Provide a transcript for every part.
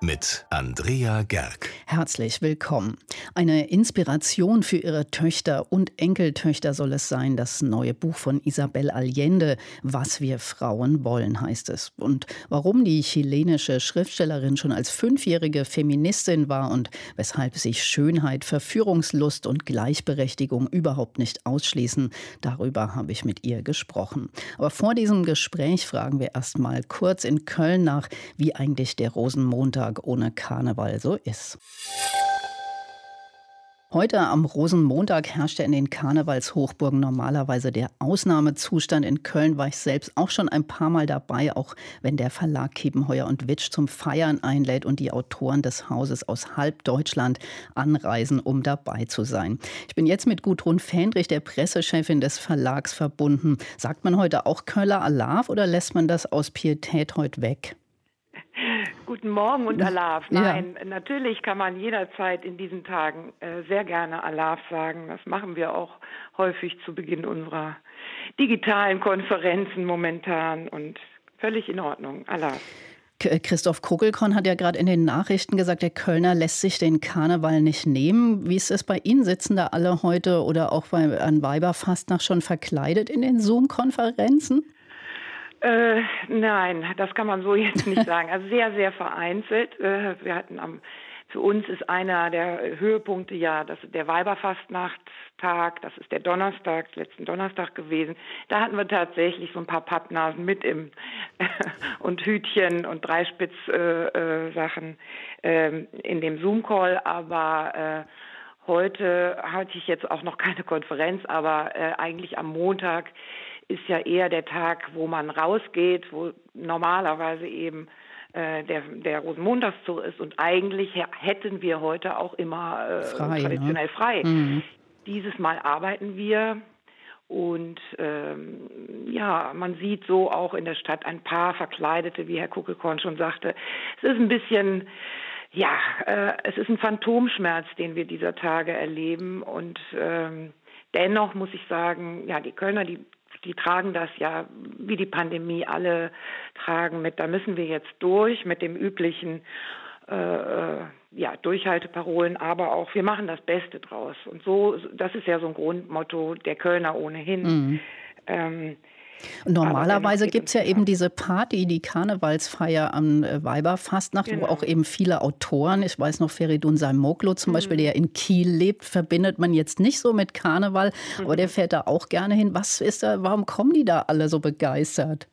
mit Andrea Gerg. Herzlich willkommen. Eine Inspiration für ihre Töchter und Enkeltöchter soll es sein, das neue Buch von Isabel Allende, Was wir Frauen wollen, heißt es. Und warum die chilenische Schriftstellerin schon als fünfjährige Feministin war und weshalb sich Schönheit, Verführungslust und Gleichberechtigung überhaupt nicht ausschließen, darüber habe ich mit ihr gesprochen. Aber vor diesem Gespräch fragen wir erst mal kurz in Köln nach, wie eigentlich der Rosenmontag ohne Karneval so ist. Heute am Rosenmontag herrschte in den Karnevalshochburgen normalerweise der Ausnahmezustand. In Köln war ich selbst auch schon ein paar Mal dabei, auch wenn der Verlag Kiepenheuer und Witsch zum Feiern einlädt und die Autoren des Hauses aus halb Deutschland anreisen, um dabei zu sein. Ich bin jetzt mit Gudrun Fähnrich, der Pressechefin des Verlags, verbunden. Sagt man heute auch Köller Alarv oder lässt man das aus Pietät heute weg? Guten Morgen und Alaf. Nein, ja. natürlich kann man jederzeit in diesen Tagen äh, sehr gerne Alaf sagen. Das machen wir auch häufig zu Beginn unserer digitalen Konferenzen momentan und völlig in Ordnung. Alaf. Äh, Christoph Kogelkorn hat ja gerade in den Nachrichten gesagt, der Kölner lässt sich den Karneval nicht nehmen. Wie ist es bei Ihnen? Sitzen da alle heute oder auch bei, an Weiberfastnacht schon verkleidet in den Zoom-Konferenzen? Äh, nein, das kann man so jetzt nicht sagen. Also sehr, sehr vereinzelt. Äh, wir hatten am, für uns ist einer der Höhepunkte ja das, der Weiberfastnachtstag. Das ist der Donnerstag, letzten Donnerstag gewesen. Da hatten wir tatsächlich so ein paar Pappnasen mit im und Hütchen und Dreispitz-Sachen äh, äh, in dem Zoom-Call. Aber äh, heute hatte ich jetzt auch noch keine Konferenz, aber eigentlich am Montag ist ja eher der Tag, wo man rausgeht, wo normalerweise eben äh, der, der Rosenmontagszug ist. Und eigentlich hätten wir heute auch immer äh, frei, traditionell ne? frei. Mhm. Dieses Mal arbeiten wir und ähm, ja, man sieht so auch in der Stadt ein paar Verkleidete, wie Herr Kuckelkorn schon sagte. Es ist ein bisschen, ja, äh, es ist ein Phantomschmerz, den wir dieser Tage erleben. Und ähm, dennoch muss ich sagen, ja, die Kölner, die die tragen das ja wie die Pandemie alle tragen mit. Da müssen wir jetzt durch mit dem üblichen äh, äh, ja, Durchhalteparolen, aber auch wir machen das Beste draus. Und so, das ist ja so ein Grundmotto der Kölner ohnehin. Mhm. Ähm, und normalerweise gibt es ja eben diese Party, die Karnevalsfeier am äh, Weiberfastnacht, genau. wo auch eben viele Autoren, ich weiß noch Feridun Salmoglu zum mhm. Beispiel, der in Kiel lebt, verbindet man jetzt nicht so mit Karneval, mhm. aber der fährt da auch gerne hin. Was ist da, warum kommen die da alle so begeistert?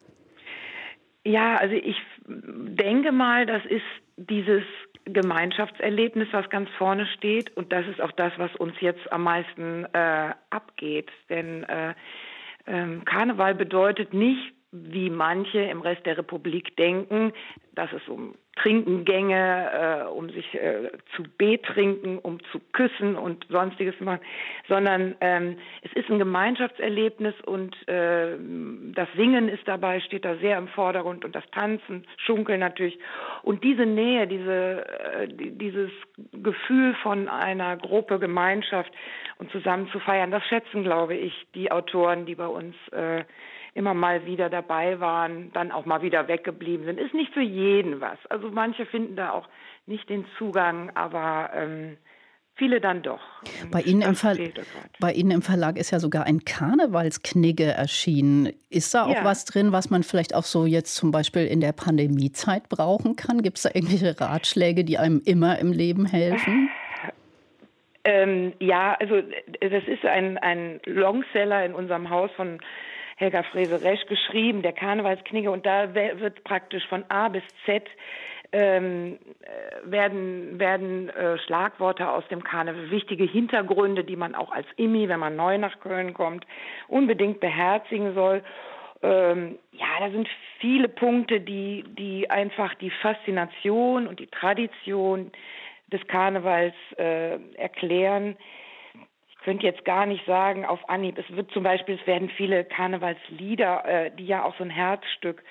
Ja, also ich denke mal, das ist dieses Gemeinschaftserlebnis, was ganz vorne steht. Und das ist auch das, was uns jetzt am meisten äh, abgeht. Denn äh, Karneval bedeutet nicht, wie manche im Rest der Republik denken, dass es um Trinkengänge, äh, um sich äh, zu betrinken, um zu küssen und sonstiges machen, sondern ähm, es ist ein Gemeinschaftserlebnis und äh, das Singen ist dabei, steht da sehr im Vordergrund und das Tanzen, Schunkeln natürlich. Und diese Nähe, diese, äh, dieses Gefühl von einer Gruppe, Gemeinschaft und zusammen zu feiern, das schätzen, glaube ich, die Autoren, die bei uns äh, immer mal wieder dabei waren, dann auch mal wieder weggeblieben sind. Ist nicht für jeden was. Also manche finden da auch nicht den Zugang, aber ähm, viele dann doch. Bei Ihnen, im bei Ihnen, im Verlag ist ja sogar ein Karnevalsknigge erschienen. Ist da auch ja. was drin, was man vielleicht auch so jetzt zum Beispiel in der Pandemiezeit brauchen kann? Gibt es da irgendwelche Ratschläge, die einem immer im Leben helfen? Ähm, ja, also das ist ein, ein Longseller in unserem Haus von Helga Frese-Resch geschrieben, der Karnevalsknigge, und da wird praktisch von A bis Z ähm, äh, werden, werden äh, Schlagworte aus dem Karneval, wichtige Hintergründe, die man auch als Immi, wenn man neu nach Köln kommt, unbedingt beherzigen soll. Ähm, ja, da sind viele Punkte, die, die einfach die Faszination und die Tradition des Karnevals äh, erklären könnte jetzt gar nicht sagen auf Anhieb. Es wird zum Beispiel, es werden viele Karnevalslieder, äh, die ja auch so ein Herzstück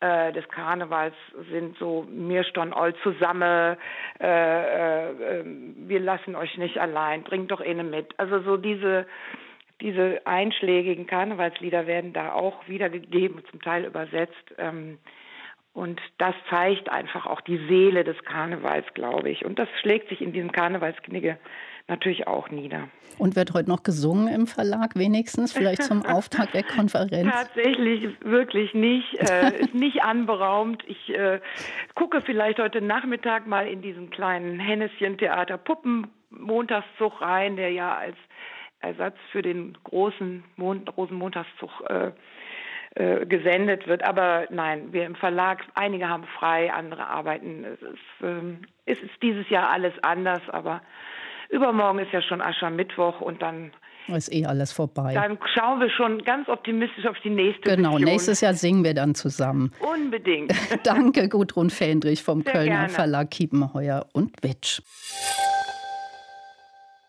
äh, des Karnevals sind, so mir stehen all zusammen, äh, äh, wir lassen euch nicht allein, bringt doch eine mit. Also so diese diese einschlägigen Karnevalslieder werden da auch wiedergegeben, zum Teil übersetzt. Ähm, und das zeigt einfach auch die Seele des Karnevals, glaube ich. Und das schlägt sich in diesem Karnevalsknigge natürlich auch nieder. Und wird heute noch gesungen im Verlag wenigstens, vielleicht zum Auftakt der Konferenz? Tatsächlich wirklich nicht. Äh, ist nicht anberaumt. Ich äh, gucke vielleicht heute Nachmittag mal in diesen kleinen Henneschen-Theater Puppen Montagszug rein, der ja als Ersatz für den großen Mon Rosenmontagszug äh, äh, gesendet wird. Aber nein, wir im Verlag, einige haben frei, andere arbeiten. Es ist, ähm, es ist dieses Jahr alles anders, aber Übermorgen ist ja schon Aschermittwoch und dann ist eh alles vorbei. Dann schauen wir schon ganz optimistisch auf die nächste Genau, Mission. nächstes Jahr singen wir dann zusammen. Unbedingt. Danke, Gudrun Fendrich vom Sehr Kölner gerne. Verlag Kiepenheuer und Witsch.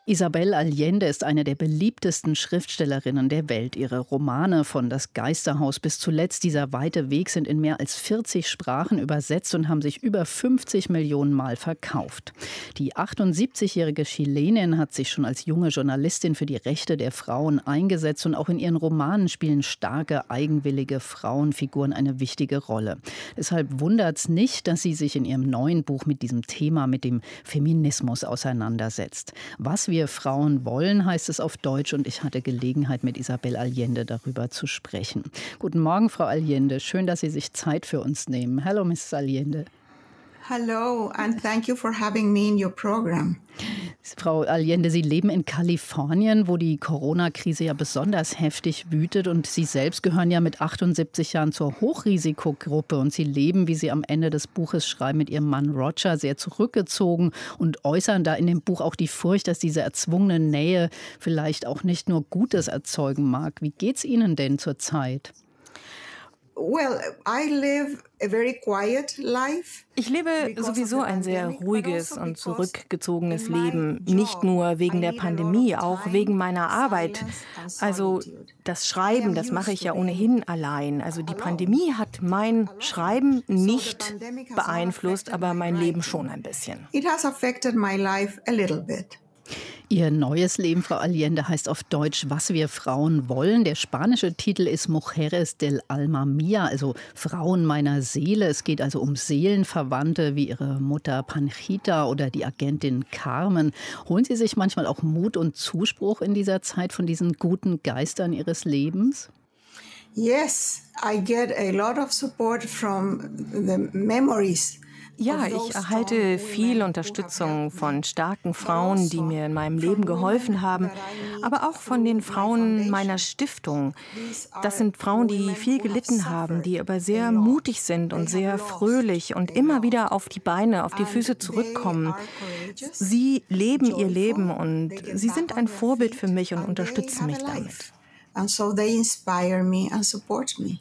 Isabel Allende ist eine der beliebtesten Schriftstellerinnen der Welt. Ihre Romane von Das Geisterhaus bis zuletzt Dieser weite Weg sind in mehr als 40 Sprachen übersetzt und haben sich über 50 Millionen Mal verkauft. Die 78-jährige Chilenin hat sich schon als junge Journalistin für die Rechte der Frauen eingesetzt und auch in ihren Romanen spielen starke, eigenwillige Frauenfiguren eine wichtige Rolle. Deshalb wundert es nicht, dass sie sich in ihrem neuen Buch mit diesem Thema, mit dem Feminismus auseinandersetzt. Was wir Frauen wollen, heißt es auf Deutsch und ich hatte Gelegenheit, mit Isabel Allende darüber zu sprechen. Guten Morgen, Frau Allende. Schön, dass Sie sich Zeit für uns nehmen. Hallo, Mrs. Allende. Hello, and thank you for having me in your program. Frau Allende, Sie leben in Kalifornien, wo die Corona-Krise ja besonders heftig wütet. Und Sie selbst gehören ja mit 78 Jahren zur Hochrisikogruppe. Und Sie leben, wie Sie am Ende des Buches schreiben, mit Ihrem Mann Roger sehr zurückgezogen und äußern da in dem Buch auch die Furcht, dass diese erzwungene Nähe vielleicht auch nicht nur Gutes erzeugen mag. Wie geht's Ihnen denn zurzeit? Well, I live a very quiet life. Ich lebe sowieso ein sehr ruhiges und zurückgezogenes Leben, nicht nur wegen der Pandemie, auch wegen meiner Arbeit. Also das Schreiben, das mache ich ja ohnehin allein. Also die Pandemie hat mein Schreiben nicht beeinflusst, aber mein Leben schon ein bisschen. It has affected my life a little bit. Ihr neues Leben, Frau Allende, heißt auf Deutsch Was wir Frauen wollen. Der spanische Titel ist Mujeres del Alma Mia, also Frauen meiner Seele. Es geht also um Seelenverwandte wie Ihre Mutter Panchita oder die Agentin Carmen. Holen Sie sich manchmal auch Mut und Zuspruch in dieser Zeit von diesen guten Geistern Ihres Lebens? Yes, I get a lot of support from the memories Ja, ich erhalte viel Unterstützung von starken Frauen, die mir in meinem Leben geholfen haben, aber auch von den Frauen meiner Stiftung. Das sind Frauen, die viel gelitten haben, die aber sehr mutig sind und sehr fröhlich und immer wieder auf die Beine, auf die Füße zurückkommen. Sie leben ihr Leben und sie sind ein Vorbild für mich und unterstützen mich damit. And so they inspire me and support me.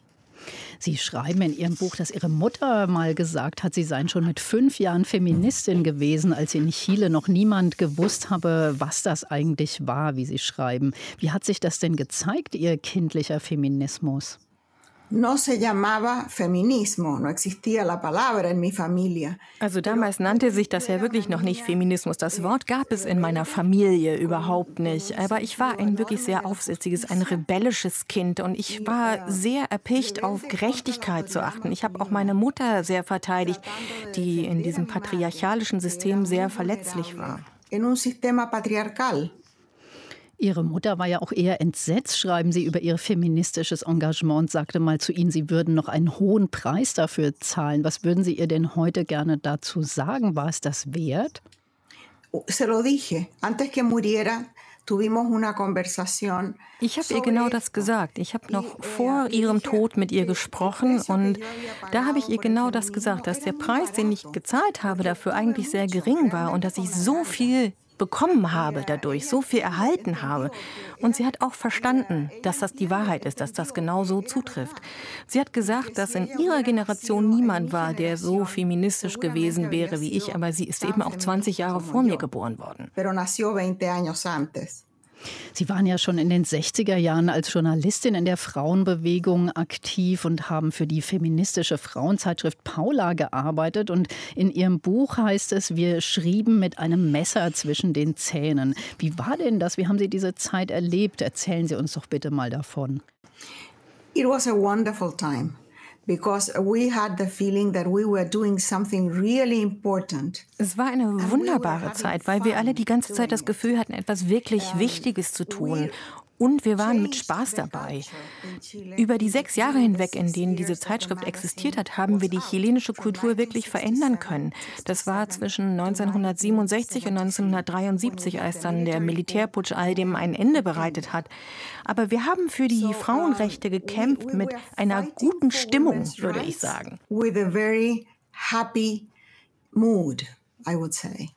Sie schreiben in Ihrem Buch, dass Ihre Mutter mal gesagt hat, Sie seien schon mit fünf Jahren Feministin gewesen, als in Chile noch niemand gewusst habe, was das eigentlich war, wie Sie schreiben. Wie hat sich das denn gezeigt, Ihr kindlicher Feminismus? No se llamaba feminismo, no existía la palabra en mi familia. Also damals nannte sich das ja wirklich noch nicht Feminismus. Das Wort gab es in meiner Familie überhaupt nicht. Aber ich war ein wirklich sehr aufsätziges, ein rebellisches Kind und ich war sehr erpicht, auf Gerechtigkeit zu achten. Ich habe auch meine Mutter sehr verteidigt, die in diesem patriarchalischen System sehr verletzlich war. En un sistema patriarcal. Ihre Mutter war ja auch eher entsetzt, schreiben Sie, über ihr feministisches Engagement und sagte mal zu Ihnen, Sie würden noch einen hohen Preis dafür zahlen. Was würden Sie ihr denn heute gerne dazu sagen? War es das wert? Se lo dije, antes que muriera, tuvimos una conversación. Ich habe ihr genau das gesagt. Ich habe noch vor ihrem Tod mit ihr gesprochen und da habe ich ihr genau das gesagt, dass der Preis, den ich gezahlt habe, dafür eigentlich sehr gering war und dass ich so viel bekommen habe dadurch, so viel erhalten habe. Und sie hat auch verstanden, dass das die Wahrheit ist, dass das genau so zutrifft. Sie hat gesagt, dass in ihrer Generation niemand war, der so feministisch gewesen wäre wie ich, aber sie ist eben auch 20 Jahre vor mir geboren worden. Pero nació 20 años antes. Sie waren ja schon in den 60er Jahren als Journalistin in der Frauenbewegung aktiv und haben für die feministische Frauenzeitschrift Paula gearbeitet. Und in Ihrem Buch heißt es, wir schrieben mit einem Messer zwischen den Zähnen. Wie war denn das? Wie haben Sie diese Zeit erlebt? Erzählen Sie uns doch bitte mal davon. It was a wonderful time because we had the feeling that we were doing something really important. Es war eine wunderbare Zeit, weil wir alle die ganze Zeit das Gefühl hatten, etwas wirklich Wichtiges zu tun und wir waren mit Spaß dabei. Über die sechs Jahre hinweg, in denen diese Zeitschrift existiert hat, haben wir die chilenische Kultur wirklich verändern können. Das war zwischen 1967 und 1973, als dann der Militärputsch all dem ein Ende bereitet hat. Aber wir haben für die Frauenrechte gekämpft mit einer guten Stimmung, würde ich sagen. With a very happy mood, I would say.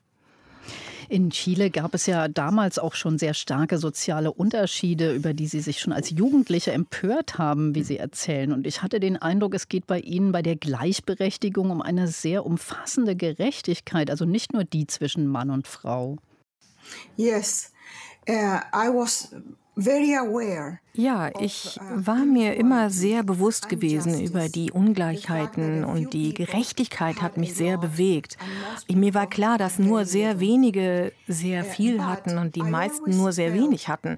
In Chile gab es ja damals auch schon sehr starke soziale Unterschiede, über die Sie sich schon als Jugendliche empört haben, wie Sie erzählen. Und ich hatte den Eindruck, es geht bei Ihnen bei der Gleichberechtigung um eine sehr umfassende Gerechtigkeit, also nicht nur die zwischen Mann und Frau. Yes, uh, I was ja, ich uh, war mir immer sehr bewusst gewesen über die Ungleichheiten und die Gerechtigkeit hat mich sehr bewegt. Mir war klar, dass nur sehr wenige sehr viel hatten und die meisten nur sehr wenig hatten.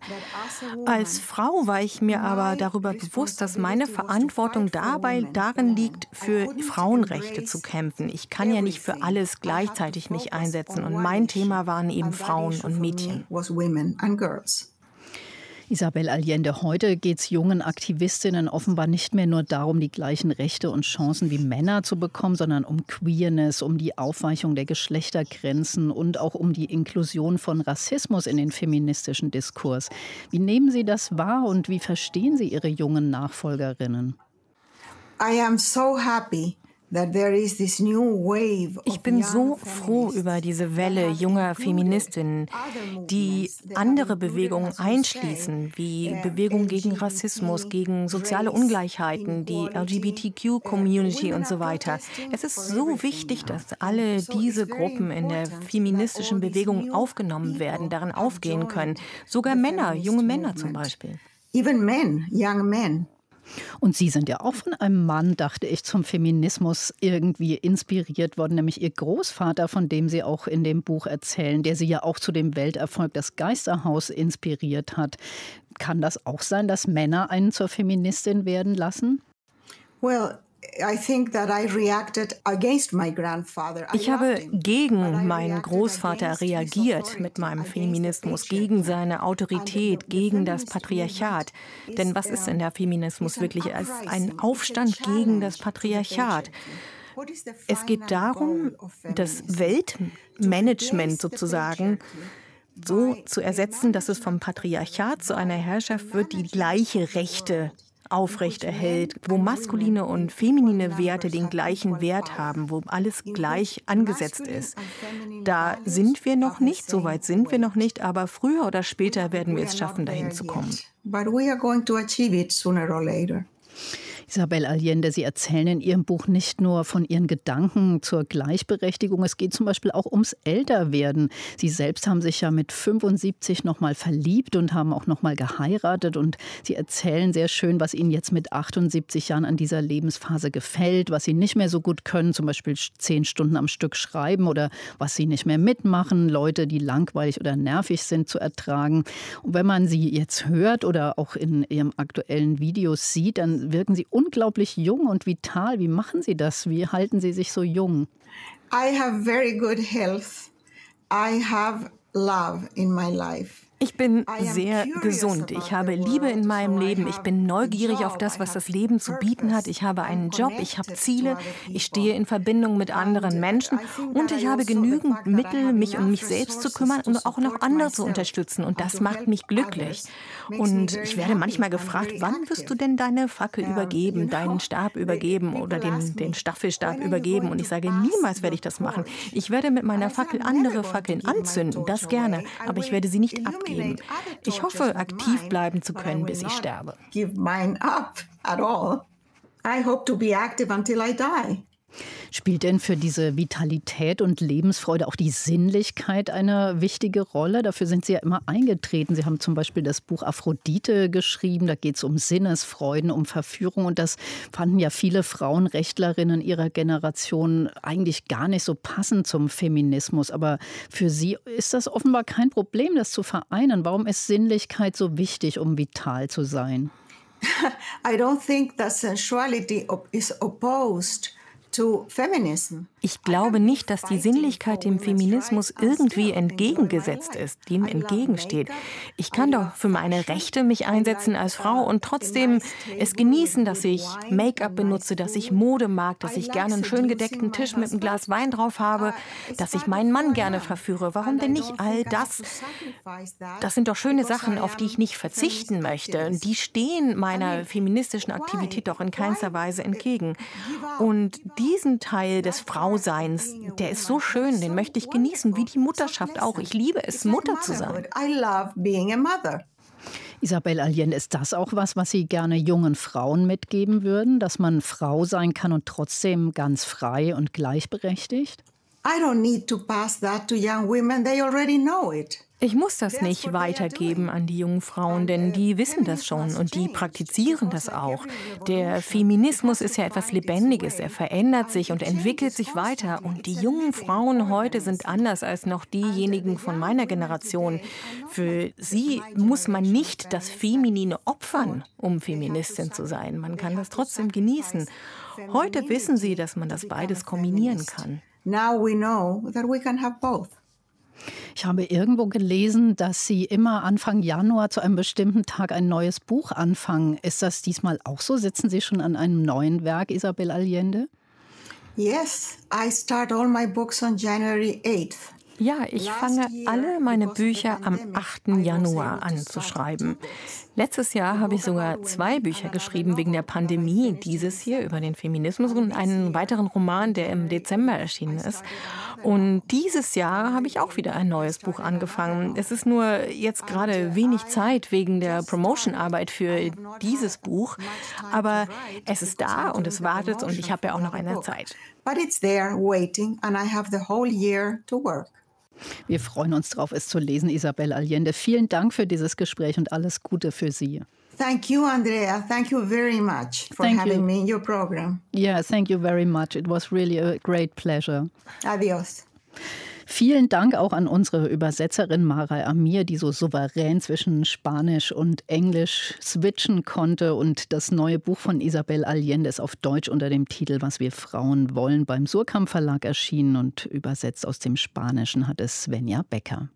Als Frau war ich mir aber darüber bewusst, dass meine Verantwortung dabei darin liegt, für Frauenrechte zu kämpfen. Ich kann ja nicht für alles gleichzeitig mich einsetzen und mein Thema waren eben Frauen und Mädchen. Isabel Allende, heute geht es jungen Aktivistinnen offenbar nicht mehr nur darum, die gleichen Rechte und Chancen wie Männer zu bekommen, sondern um Queerness, um die Aufweichung der Geschlechtergrenzen und auch um die Inklusion von Rassismus in den feministischen Diskurs. Wie nehmen Sie das wahr und wie verstehen Sie Ihre jungen Nachfolgerinnen? I am so happy ich bin so froh über diese Welle junger Feministinnen, die andere Bewegungen einschließen, wie Bewegung gegen Rassismus, gegen soziale Ungleichheiten, die LGBTQ-Community und so weiter. Es ist so wichtig, dass alle diese Gruppen in der feministischen Bewegung aufgenommen werden, darin aufgehen können. Sogar Männer, junge Männer zum Beispiel. Even men, young men. Und Sie sind ja auch von einem Mann, dachte ich, zum Feminismus irgendwie inspiriert worden, nämlich Ihr Großvater, von dem Sie auch in dem Buch erzählen, der Sie ja auch zu dem Welterfolg das Geisterhaus inspiriert hat. Kann das auch sein, dass Männer einen zur Feministin werden lassen? Well, ich habe gegen meinen Großvater reagiert mit meinem Feminismus, gegen seine Autorität, gegen das Patriarchat. Denn was ist denn der Feminismus wirklich? Als ein Aufstand gegen das Patriarchat? Es geht darum, das Weltmanagement sozusagen so zu ersetzen, dass es vom Patriarchat zu einer Herrschaft wird, die gleiche Rechte aufrechterhält, wo maskuline und feminine Werte den gleichen Wert haben, wo alles gleich angesetzt ist. Da sind wir noch nicht, so weit sind wir noch nicht, aber früher oder später werden wir es schaffen, dahin zu kommen. But we are going to achieve it sooner or later. Isabel Allende, Sie erzählen in Ihrem Buch nicht nur von Ihren Gedanken zur Gleichberechtigung, es geht zum Beispiel auch ums Älterwerden. Sie selbst haben sich ja mit 75 nochmal verliebt und haben auch nochmal geheiratet und Sie erzählen sehr schön, was Ihnen jetzt mit 78 Jahren an dieser Lebensphase gefällt, was Sie nicht mehr so gut können, zum Beispiel zehn Stunden am Stück schreiben oder was Sie nicht mehr mitmachen, Leute, die langweilig oder nervig sind, zu ertragen. Und wenn man Sie jetzt hört oder auch in Ihrem aktuellen Videos sieht, dann wirken Sie unglaublich jung und vital. Wie machen Sie das? Wie halten Sie sich so jung? I have very good health. I have love in my life. Ich bin sehr gesund. Ich habe Liebe in meinem Leben. Ich bin neugierig auf das, was das Leben zu bieten hat. Ich habe einen Job. Ich habe Ziele. Ich stehe in Verbindung mit anderen Menschen. Und ich habe genügend Mittel, mich um mich selbst zu kümmern und auch noch andere zu unterstützen. Und das macht mich glücklich. Und ich werde manchmal gefragt, wann wirst du denn deine Fackel übergeben, deinen Stab übergeben oder den, den Staffelstab übergeben? Und ich sage, niemals werde ich das machen. Ich werde mit meiner Fackel andere Fackeln anzünden. Das gerne. Aber ich werde sie nicht abgeben abgeben. Ich hoffe, aktiv bleiben zu können, bis ich sterbe. Give mine up at all. I hope to be active until I die. Spielt denn für diese Vitalität und Lebensfreude auch die Sinnlichkeit eine wichtige Rolle? Dafür sind Sie ja immer eingetreten. Sie haben zum Beispiel das Buch Aphrodite geschrieben. Da geht es um Sinnesfreuden, um Verführung. Und das fanden ja viele Frauenrechtlerinnen ihrer Generation eigentlich gar nicht so passend zum Feminismus. Aber für Sie ist das offenbar kein Problem, das zu vereinen. Warum ist Sinnlichkeit so wichtig, um vital zu sein? I don't think that sensuality is opposed ich glaube nicht, dass die Sinnlichkeit dem Feminismus irgendwie entgegengesetzt ist, dem entgegensteht. Ich kann doch für meine Rechte mich einsetzen als Frau und trotzdem es genießen, dass ich Make-up benutze, dass ich Mode mag, dass ich gerne einen schön gedeckten Tisch mit einem Glas Wein drauf habe, dass ich meinen Mann gerne verführe. Warum denn nicht all das? Das sind doch schöne Sachen, auf die ich nicht verzichten möchte. Die stehen meiner feministischen Aktivität doch in keinster Weise entgegen. Und diesen Teil des Frauseins, der ist so schön, den möchte ich genießen, wie die Mutterschaft auch. Ich liebe es, Mutter zu sein. Isabel Allende, ist das auch was, was Sie gerne jungen Frauen mitgeben würden, dass man Frau sein kann und trotzdem ganz frei und gleichberechtigt? I don't need to pass that to young women, they already know it. Ich muss das nicht weitergeben an die jungen Frauen, denn die wissen das schon und die praktizieren das auch. Der Feminismus ist ja etwas Lebendiges, er verändert sich und entwickelt sich weiter. Und die jungen Frauen heute sind anders als noch diejenigen von meiner Generation. Für sie muss man nicht das Feminine opfern, um Feministin zu sein. Man kann das trotzdem genießen. Heute wissen sie, dass man das beides kombinieren kann. Now we know that we can have both. Ich habe irgendwo gelesen, dass Sie immer Anfang Januar zu einem bestimmten Tag ein neues Buch anfangen. Ist das diesmal auch so? Sitzen Sie schon an einem neuen Werk, Isabel Allende? Yes, I start all my books on January 8th. Ja, ich fange alle meine Bücher am 8. Januar an zu schreiben. Letztes Jahr habe ich sogar zwei Bücher geschrieben wegen der Pandemie. Dieses hier über den Feminismus und einen weiteren Roman, der im Dezember erschienen ist. Und dieses Jahr habe ich auch wieder ein neues Buch angefangen. Es ist nur jetzt gerade wenig Zeit wegen der Promotionarbeit für dieses Buch. Aber es ist da und es wartet und ich habe ja auch noch eine Zeit. But it's there waiting and I have the whole year to work. Wir freuen uns darauf, es zu lesen, Isabel Allende. Vielen Dank für dieses Gespräch und alles Gute für Sie. Thank you, Andrea. Thank you very much for thank having you. me in your program. Yeah, thank you very much. It was really a great pleasure. Adios. Vielen Dank auch an unsere Übersetzerin Mara Amir, die so souverän zwischen Spanisch und Englisch switchen konnte und das neue Buch von Isabel Allende ist auf Deutsch unter dem Titel Was wir Frauen wollen beim Surkamp Verlag erschienen und übersetzt aus dem Spanischen hat es Svenja Becker.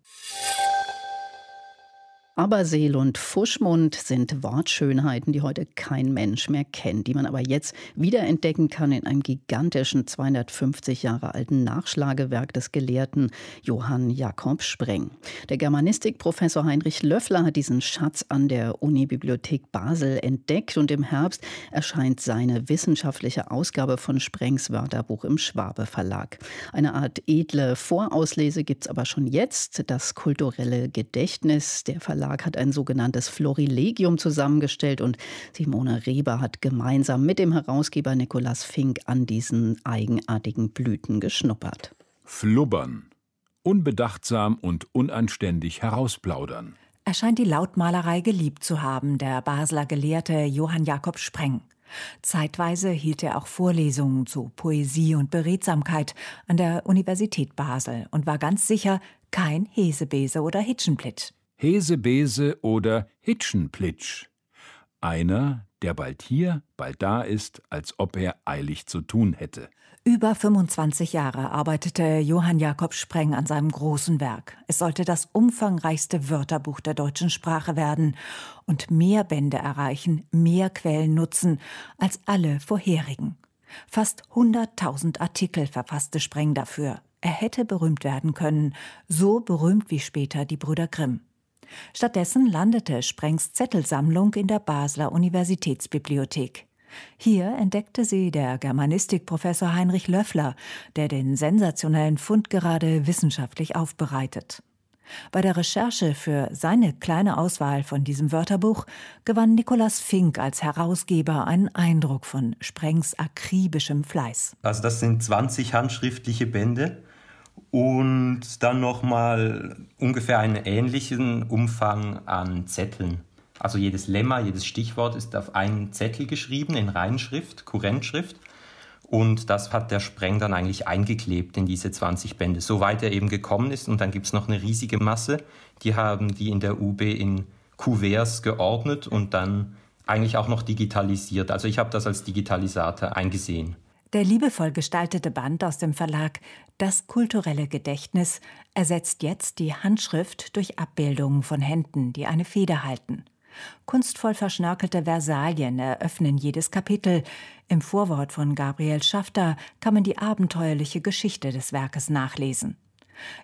Aberseel und Fuschmund sind Wortschönheiten, die heute kein Mensch mehr kennt, die man aber jetzt wiederentdecken kann in einem gigantischen 250 Jahre alten Nachschlagewerk des Gelehrten Johann Jakob Spreng. Der Germanistikprofessor Heinrich Löffler hat diesen Schatz an der Unibibliothek Basel entdeckt und im Herbst erscheint seine wissenschaftliche Ausgabe von Sprengs Wörterbuch im Schwabe Verlag. Eine Art edle Vorauslese gibt es aber schon jetzt, das kulturelle Gedächtnis der Verlag Verlag hat ein sogenanntes Florilegium zusammengestellt und Simone Reber hat gemeinsam mit dem Herausgeber Nikolaus Fink an diesen eigenartigen Blüten geschnuppert. Flubbern. Unbedachtsam und unanständig herausplaudern. Er scheint die Lautmalerei geliebt zu haben, der Basler Gelehrte Johann Jakob Spreng. Zeitweise hielt er auch Vorlesungen zu Poesie und Beredsamkeit an der Universität Basel und war ganz sicher kein Hesebese oder Hitschenplitsch. Hesebese oder Hitschenplitsch. Einer, der bald hier, bald da ist, als ob er eilig zu tun hätte. Über 25 Jahre arbeitete Johann Jakob Spreng an seinem großen Werk. Es sollte das umfangreichste Wörterbuch der deutschen Sprache werden und mehr Bände erreichen, mehr Quellen nutzen als alle vorherigen. Fast 100.000 Artikel verfasste Spreng dafür. Er hätte berühmt werden können, so berühmt wie später die Brüder Grimm. Stattdessen landete Sprengs Zettelsammlung in der Basler Universitätsbibliothek. Hier entdeckte sie der Germanistikprofessor Heinrich Löffler, der den sensationellen Fund gerade wissenschaftlich aufbereitet. Bei der Recherche für seine kleine Auswahl von diesem Wörterbuch gewann Nikolaus Fink als Herausgeber einen Eindruck von Sprengs akribischem Fleiß. Also das sind 20 handschriftliche Bände und dann nochmal ungefähr einen ähnlichen Umfang an Zetteln. Also jedes Lemma, jedes Stichwort ist auf einen Zettel geschrieben in Reinschrift, Kurrentschrift. Und das hat der Spreng dann eigentlich eingeklebt in diese 20 Bände, soweit er eben gekommen ist. Und dann gibt es noch eine riesige Masse. Die haben die in der UB in Kuverts geordnet und dann eigentlich auch noch digitalisiert. Also ich habe das als Digitalisator eingesehen. Der liebevoll gestaltete Band aus dem Verlag Das kulturelle Gedächtnis ersetzt jetzt die Handschrift durch Abbildungen von Händen, die eine Feder halten. Kunstvoll verschnörkelte Versalien eröffnen jedes Kapitel. Im Vorwort von Gabriel Schafter kann man die abenteuerliche Geschichte des Werkes nachlesen.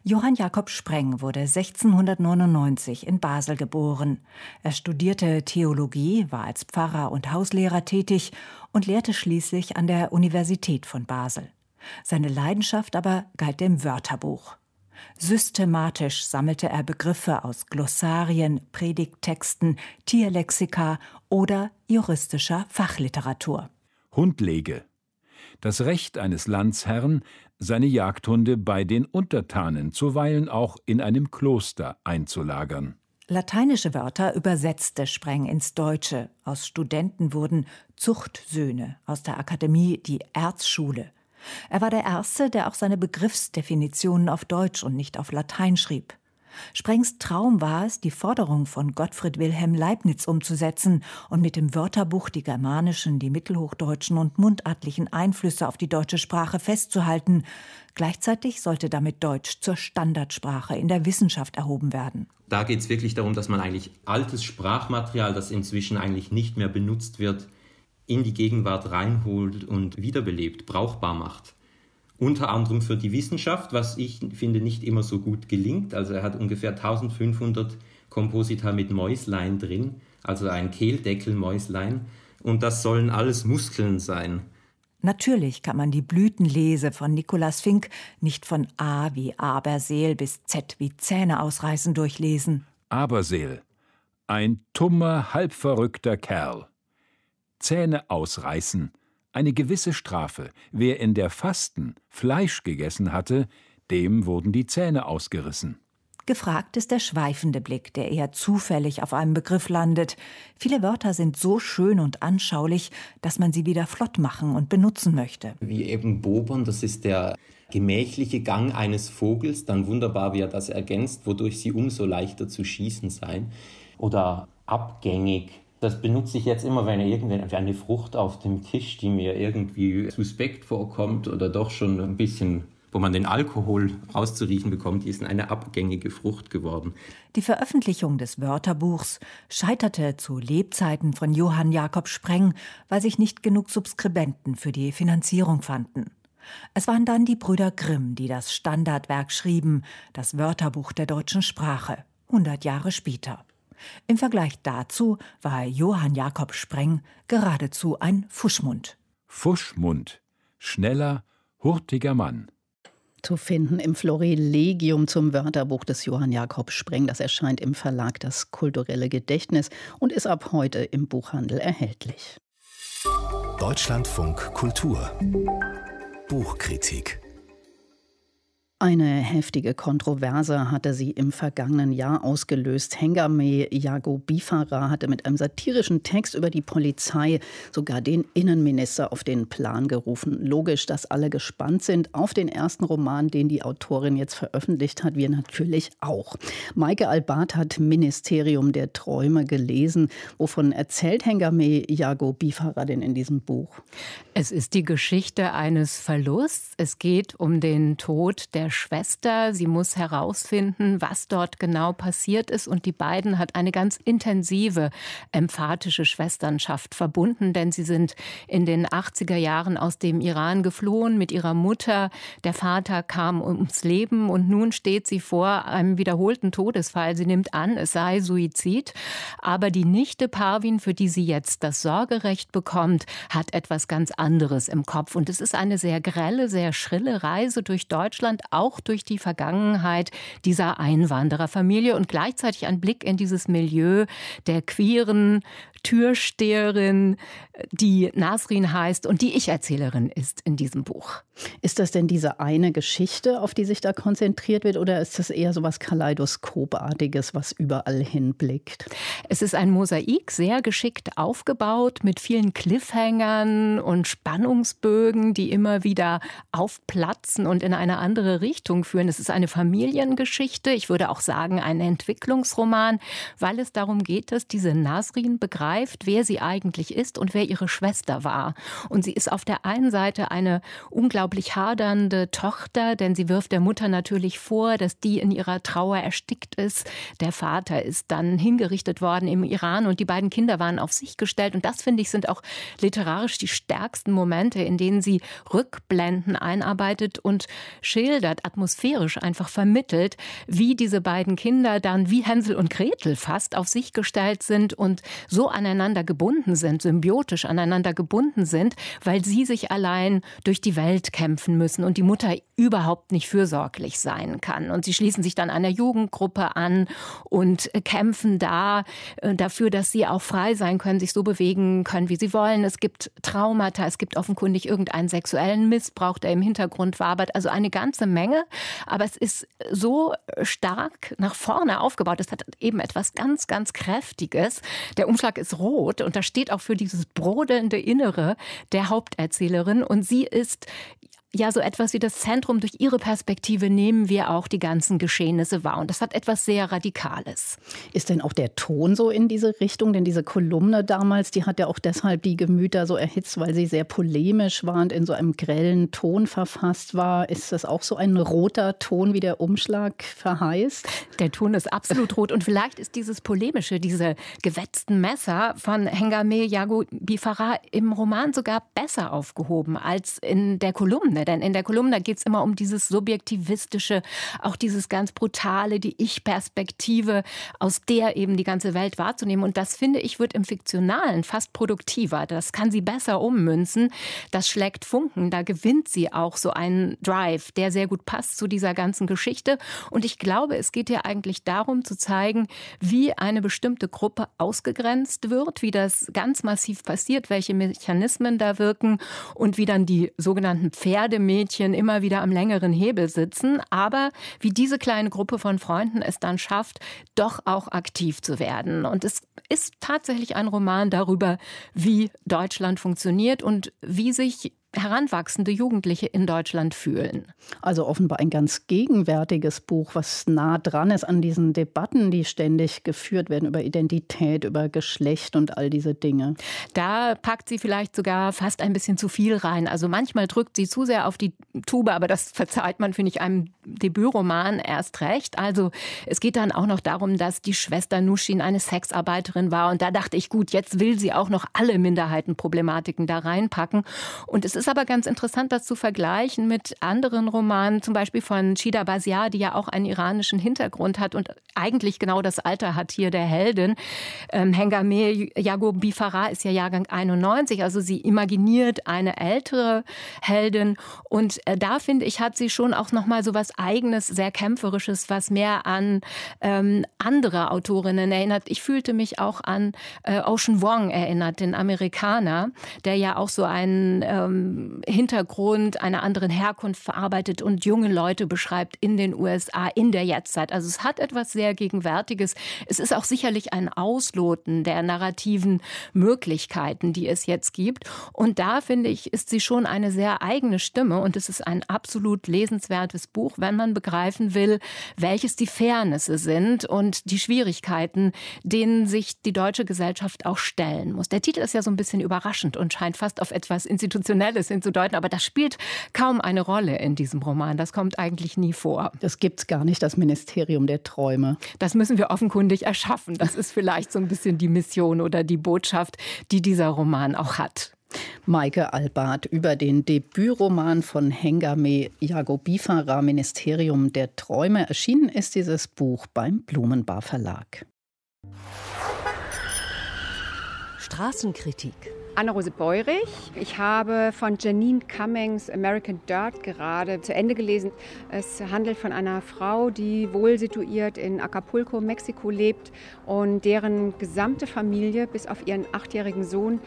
Johann Jakob Spreng wurde 1699 in Basel geboren. Er studierte Theologie, war als Pfarrer und Hauslehrer tätig und lehrte schließlich an der Universität von Basel. Seine Leidenschaft aber galt dem Wörterbuch. Systematisch sammelte er Begriffe aus Glossarien, Predigttexten, Tierlexika oder juristischer Fachliteratur. Hundlege. Das Recht eines Landsherrn, seine Jagdhunde bei den Untertanen, zuweilen auch in einem Kloster einzulagern. Lateinische Wörter übersetzte Spreng ins Deutsche. Aus Studenten wurden Zuchtsöhne, aus der Akademie die Erzschule. Er war der Erste, der auch seine Begriffsdefinitionen auf Deutsch und nicht auf Latein schrieb. Sprengs Traum war es, die Forderung von Gottfried Wilhelm Leibniz umzusetzen und mit dem Wörterbuch die germanischen, die mittelhochdeutschen und mundartlichen Einflüsse auf die deutsche Sprache festzuhalten. Gleichzeitig sollte damit Deutsch zur Standardsprache in der Wissenschaft erhoben werden. Da geht es wirklich darum, dass man eigentlich altes Sprachmaterial, das inzwischen eigentlich nicht mehr benutzt wird, in die Gegenwart reinholt und wiederbelebt, brauchbar macht. Unter anderem für die Wissenschaft, was ich finde nicht immer so gut gelingt. Also er hat ungefähr 1500 Komposita mit Mäuslein drin, also ein Kehldeckelmäuslein. Und das sollen alles Muskeln sein. Natürlich kann man die Blütenlese von Nikolaus Fink nicht von A wie Aberseel bis Z wie Zähne ausreißen durchlesen. Aberseel. Ein tummer, halbverrückter Kerl. Zähne ausreißen, eine gewisse Strafe. Wer in der Fasten Fleisch gegessen hatte, dem wurden die Zähne ausgerissen. Gefragt ist der schweifende Blick, der eher zufällig auf einem Begriff landet. Viele Wörter sind so schön und anschaulich, dass man sie wieder flott machen und benutzen möchte. Wie eben Bobern, das ist der gemächliche Gang eines Vogels, dann wunderbar, wie er das ergänzt, wodurch sie umso leichter zu schießen seien. Oder abgängig, das benutze ich jetzt immer, wenn irgendeine Frucht auf dem Tisch, die mir irgendwie suspekt vorkommt oder doch schon ein bisschen wo man den Alkohol rauszuriechen bekommt, die ist eine abgängige Frucht geworden. Die Veröffentlichung des Wörterbuchs scheiterte zu Lebzeiten von Johann Jakob Spreng, weil sich nicht genug Subskribenten für die Finanzierung fanden. Es waren dann die Brüder Grimm, die das Standardwerk schrieben, das Wörterbuch der deutschen Sprache, 100 Jahre später. Im Vergleich dazu war Johann Jakob Spreng geradezu ein Fuschmund. Fuschmund, schneller, hurtiger Mann. Zu finden im Florilegium zum Wörterbuch des Johann Jakob Spreng. Das erscheint im Verlag Das kulturelle Gedächtnis und ist ab heute im Buchhandel erhältlich. Deutschlandfunk Kultur Buchkritik eine heftige Kontroverse hatte sie im vergangenen Jahr ausgelöst. Hengame Jago Bifara hatte mit einem satirischen Text über die Polizei sogar den Innenminister auf den Plan gerufen. Logisch, dass alle gespannt sind auf den ersten Roman, den die Autorin jetzt veröffentlicht hat. Wir natürlich auch. Maike Albart hat Ministerium der Träume gelesen. Wovon erzählt Hengame Jago Bifara denn in diesem Buch? Es ist die Geschichte eines Verlusts. Es geht um den Tod der Schwester. Sie muss herausfinden, was dort genau passiert ist. Und die beiden hat eine ganz intensive, emphatische Schwesternschaft verbunden, denn sie sind in den 80er Jahren aus dem Iran geflohen mit ihrer Mutter. Der Vater kam ums Leben und nun steht sie vor einem wiederholten Todesfall. Sie nimmt an, es sei Suizid. Aber die Nichte Parvin, für die sie jetzt das Sorgerecht bekommt, hat etwas ganz anderes im Kopf. Und es ist eine sehr grelle, sehr schrille Reise durch Deutschland, auch durch die Vergangenheit dieser Einwandererfamilie und gleichzeitig ein Blick in dieses Milieu der queeren Türsteherin, die Nasrin heißt und die Ich-Erzählerin ist in diesem Buch. Ist das denn diese eine Geschichte, auf die sich da konzentriert wird, oder ist das eher so was Kaleidoskopartiges, was überall hinblickt? Es ist ein Mosaik, sehr geschickt aufgebaut, mit vielen Cliffhangern und Spannungsbögen, die immer wieder aufplatzen und in eine andere Richtung führen. Es ist eine Familiengeschichte, ich würde auch sagen ein Entwicklungsroman, weil es darum geht, dass diese Nasrin begreift, wer sie eigentlich ist und wer ihre Schwester war. Und sie ist auf der einen Seite eine unglaublich hadernde Tochter, denn sie wirft der Mutter natürlich vor, dass die in ihrer Trauer erstickt ist. Der Vater ist dann hingerichtet worden im Iran und die beiden Kinder waren auf sich gestellt. Und das, finde ich, sind auch literarisch die stärksten Momente, in denen sie Rückblenden einarbeitet und schildert, atmosphärisch einfach vermittelt, wie diese beiden Kinder dann wie Hänsel und Gretel fast auf sich gestellt sind und so aneinander gebunden sind, symbiotisch aneinander gebunden sind, weil sie sich allein durch die Welt kämpfen müssen und die Mutter überhaupt nicht fürsorglich sein kann. Und sie schließen sich dann einer Jugendgruppe an und kämpfen da äh, dafür, dass sie auch frei sein können, sich so bewegen können, wie sie wollen. Es gibt Traumata, es gibt offenkundig irgendeinen sexuellen Missbrauch, der im Hintergrund wabert. Also eine ganze Menge. Aber es ist so stark nach vorne aufgebaut. Es hat eben etwas ganz, ganz Kräftiges. Der Umschlag ist ist rot und da steht auch für dieses brodelnde Innere der Haupterzählerin und sie ist ja so etwas wie das Zentrum. Durch ihre Perspektive nehmen wir auch die ganzen Geschehnisse wahr. Und das hat etwas sehr Radikales. Ist denn auch der Ton so in diese Richtung? Denn diese Kolumne damals, die hat ja auch deshalb die Gemüter so erhitzt, weil sie sehr polemisch war und in so einem grellen Ton verfasst war. Ist das auch so ein roter Ton, wie der Umschlag verheißt? Der Ton ist absolut rot. Und vielleicht ist dieses polemische, diese gewetzten Messer von Hengame Yago Bifara im Roman sogar besser aufgehoben als in der Kolumne. Kolumne. Denn in der Kolumne geht es immer um dieses Subjektivistische, auch dieses ganz Brutale, die Ich-Perspektive, aus der eben die ganze Welt wahrzunehmen. Und das finde ich, wird im Fiktionalen fast produktiver. Das kann sie besser ummünzen. Das schlägt Funken. Da gewinnt sie auch so einen Drive, der sehr gut passt zu dieser ganzen Geschichte. Und ich glaube, es geht ja eigentlich darum zu zeigen, wie eine bestimmte Gruppe ausgegrenzt wird, wie das ganz massiv passiert, welche Mechanismen da wirken und wie dann die sogenannten Pferde Pferdemädchen immer wieder am längeren Hebel sitzen, aber wie diese kleine Gruppe von Freunden es dann schafft, doch auch aktiv zu werden. Und es ist tatsächlich ein Roman darüber, wie Deutschland funktioniert und wie sich heranwachsende Jugendliche in Deutschland fühlen. Also offenbar ein ganz gegenwärtiges Buch, was nah dran ist an diesen Debatten, die ständig geführt werden über Identität, über Geschlecht und all diese Dinge. Da packt sie vielleicht sogar fast ein bisschen zu viel rein. Also manchmal drückt sie zu sehr auf die Tube, aber das verzeiht man, finde ich, einem Debütroman erst recht. Also es geht dann auch noch darum, dass die Schwester Nushin eine Sexarbeiterin war. Und da dachte ich, gut, jetzt will sie auch noch alle Minderheitenproblematiken da reinpacken. Und es ist aber ganz interessant, das zu vergleichen mit anderen Romanen, zum Beispiel von Shida Basiar, die ja auch einen iranischen Hintergrund hat und eigentlich genau das Alter hat hier der Heldin. Ähm, Hengame Yago Bifara ist ja Jahrgang 91, also sie imaginiert eine ältere Heldin. Und äh, da finde ich, hat sie schon auch nochmal so was Eigenes, sehr Kämpferisches, was mehr an ähm, andere Autorinnen erinnert. Ich fühlte mich auch an äh, Ocean Wong erinnert, den Amerikaner, der ja auch so einen ähm, Hintergrund, einer anderen Herkunft verarbeitet und junge Leute beschreibt in den USA in der Jetztzeit. Also es hat etwas sehr Gegenwärtiges. Es ist auch sicherlich ein Ausloten der narrativen Möglichkeiten, die es jetzt gibt. Und da finde ich, ist sie schon eine sehr eigene Stimme und es ist ein absolut lesenswertes Buch, wenn man begreifen will, welches die Fairnisse sind und die Schwierigkeiten, denen sich die deutsche Gesellschaft auch stellen muss. Der Titel ist ja so ein bisschen überraschend und scheint fast auf etwas Institutionelles Sexuelles hinzudeuten, aber das spielt kaum eine Rolle in diesem Roman. Das kommt eigentlich nie vor. Das gibt es gar nicht, das Ministerium der Träume. Das müssen wir offenkundig erschaffen. Das ist vielleicht so ein bisschen die Mission oder die Botschaft, die dieser Roman auch hat. Maike Albart über den Debütroman von Hengame Jagobifara Ministerium der Träume. Erschienen ist dieses Buch beim Blumenbar Verlag. Straßenkritik Anne-Rose Beurich. Ich habe von Janine Cummings American Dirt gerade zu Ende gelesen. Es handelt von einer Frau, die wohl situiert in Acapulco, Mexiko lebt und deren gesamte Familie bis auf ihren achtjährigen Sohn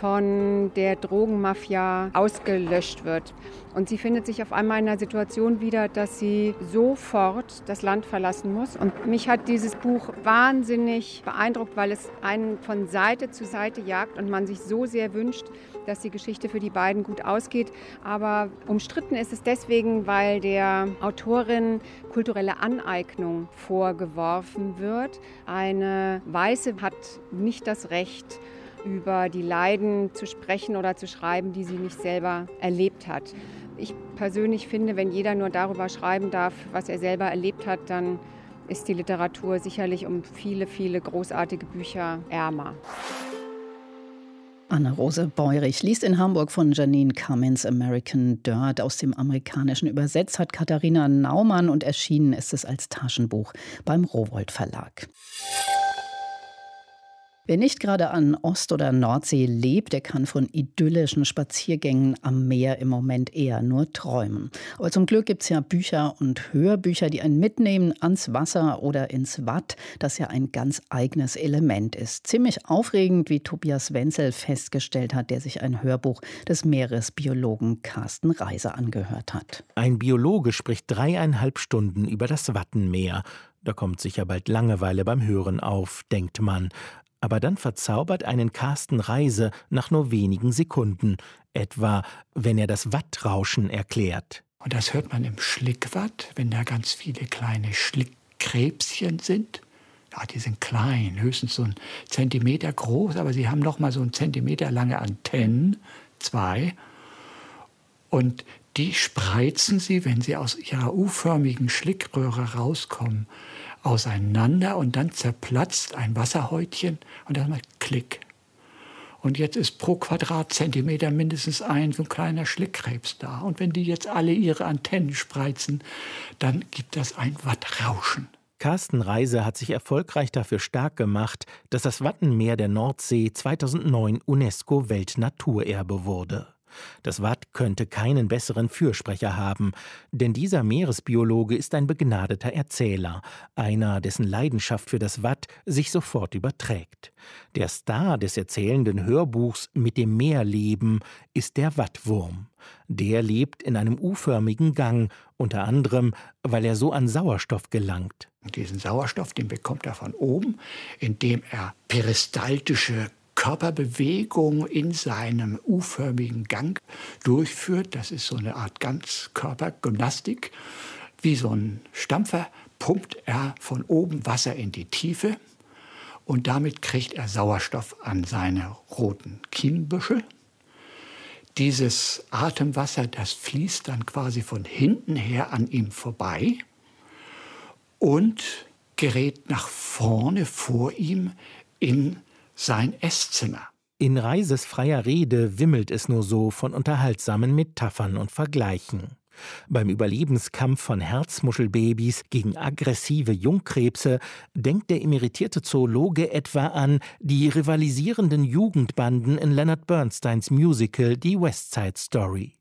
von der Drogenmafia ausgelöscht wird. Und sie findet sich auf einmal in einer Situation wieder, dass sie sofort das Land verlassen muss. Und mich hat dieses Buch wahnsinnig beeindruckt, weil es einen von Seite zu Seite jagt und man sich so sehr wünscht, dass die Geschichte für die beiden gut ausgeht. Aber umstritten ist es deswegen, weil der Autorin kulturelle Aneignung vorgeworfen wird. Eine Weiße hat nicht das Recht, über die Leiden zu sprechen oder zu schreiben, die sie nicht selber erlebt hat. Ich persönlich finde, wenn jeder nur darüber schreiben darf, was er selber erlebt hat, dann ist die Literatur sicherlich um viele, viele großartige Bücher ärmer. Anne-Rose Beurich liest in Hamburg von Janine Cummins American Dirt aus dem Amerikanischen übersetzt hat Katharina Naumann und erschienen ist es als Taschenbuch beim Rowold Verlag. Wer nicht gerade an Ost- oder Nordsee lebt, der kann von idyllischen Spaziergängen am Meer im Moment eher nur träumen. Aber zum Glück gibt es ja Bücher und Hörbücher, die einen mitnehmen ans Wasser oder ins Watt, das ja ein ganz eigenes Element ist. Ziemlich aufregend, wie Tobias Wenzel festgestellt hat, der sich ein Hörbuch des Meeresbiologen Carsten Reiser angehört hat. Ein Biologe spricht dreieinhalb Stunden über das Wattenmeer. Da kommt sicher bald Langeweile beim Hören auf, denkt man aber dann verzaubert einen Carsten Reise nach nur wenigen Sekunden, etwa wenn er das Wattrauschen erklärt. Und das hört man im Schlickwatt, wenn da ganz viele kleine Schlickkrebschen sind. Ja, die sind klein, höchstens so ein Zentimeter groß, aber sie haben noch mal so ein Zentimeter lange Antennen, zwei. Und die spreizen sie, wenn sie aus ihrer U-förmigen Schlickröhre rauskommen, auseinander und dann zerplatzt ein Wasserhäutchen und dann macht Klick. Und jetzt ist pro Quadratzentimeter mindestens ein so ein kleiner Schlickkrebs da. Und wenn die jetzt alle ihre Antennen spreizen, dann gibt das ein Wattrauschen. Carsten Reise hat sich erfolgreich dafür stark gemacht, dass das Wattenmeer der Nordsee 2009 UNESCO Weltnaturerbe wurde. Das Watt könnte keinen besseren Fürsprecher haben, denn dieser Meeresbiologe ist ein begnadeter Erzähler, einer, dessen Leidenschaft für das Watt sich sofort überträgt. Der Star des erzählenden Hörbuchs Mit dem Meerleben ist der Wattwurm. Der lebt in einem U-förmigen Gang, unter anderem, weil er so an Sauerstoff gelangt. Diesen Sauerstoff, den bekommt er von oben, indem er peristaltische Körperbewegung in seinem U-förmigen Gang durchführt. Das ist so eine Art Ganzkörpergymnastik. Wie so ein Stampfer pumpt er von oben Wasser in die Tiefe und damit kriegt er Sauerstoff an seine roten Kienbüschel. Dieses Atemwasser, das fließt dann quasi von hinten her an ihm vorbei und gerät nach vorne vor ihm in sein Esszimmer. In Reises freier Rede wimmelt es nur so von unterhaltsamen Metaphern und Vergleichen. Beim Überlebenskampf von Herzmuschelbabys gegen aggressive Jungkrebse denkt der emeritierte Zoologe etwa an die rivalisierenden Jugendbanden in Leonard Bernsteins Musical Die West Side Story.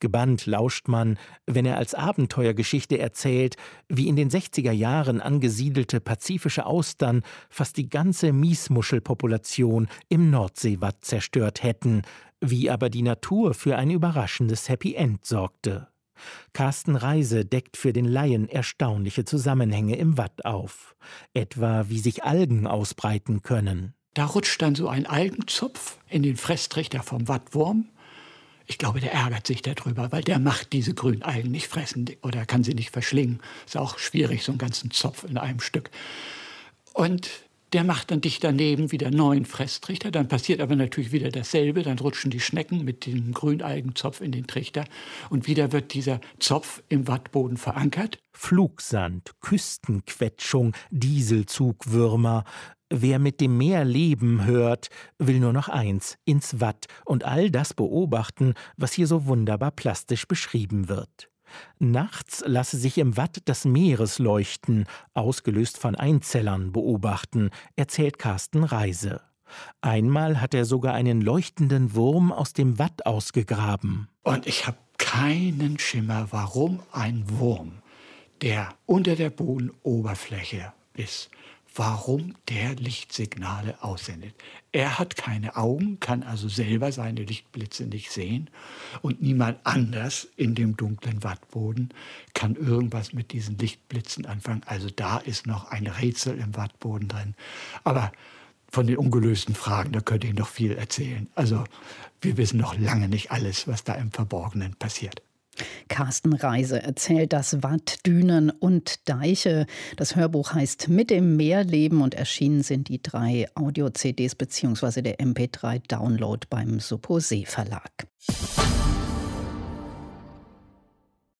Gebannt lauscht man, wenn er als Abenteuergeschichte erzählt, wie in den 60er Jahren angesiedelte pazifische Austern fast die ganze Miesmuschelpopulation im Nordseewatt zerstört hätten, wie aber die Natur für ein überraschendes Happy End sorgte. Carsten Reise deckt für den Laien erstaunliche Zusammenhänge im Watt auf, etwa wie sich Algen ausbreiten können. Da rutscht dann so ein Algenzopf in den Fresstrichter vom Wattwurm ich glaube, der ärgert sich darüber, weil der macht diese Grünalgen nicht fressen oder kann sie nicht verschlingen. Ist auch schwierig, so einen ganzen Zopf in einem Stück. Und der macht dann dicht daneben wieder neuen Fresstrichter. Dann passiert aber natürlich wieder dasselbe. Dann rutschen die Schnecken mit dem Grünalgenzopf in den Trichter. Und wieder wird dieser Zopf im Wattboden verankert. Flugsand, Küstenquetschung, Dieselzugwürmer, Wer mit dem Meer leben hört, will nur noch eins, ins Watt und all das beobachten, was hier so wunderbar plastisch beschrieben wird. Nachts lasse sich im Watt das Meeresleuchten, ausgelöst von Einzellern, beobachten, erzählt Carsten Reise. Einmal hat er sogar einen leuchtenden Wurm aus dem Watt ausgegraben. Und ich habe keinen Schimmer, warum ein Wurm, der unter der Bodenoberfläche ist, warum der Lichtsignale aussendet. Er hat keine Augen, kann also selber seine Lichtblitze nicht sehen und niemand anders in dem dunklen Wattboden kann irgendwas mit diesen Lichtblitzen anfangen. Also da ist noch ein Rätsel im Wattboden drin. Aber von den ungelösten Fragen, da könnte ich noch viel erzählen. Also wir wissen noch lange nicht alles, was da im Verborgenen passiert. Carsten Reise erzählt das Watt, Dünen und Deiche. Das Hörbuch heißt Mit dem Meer leben und erschienen sind die drei Audio-CDs bzw. der MP3-Download beim Supposé Verlag.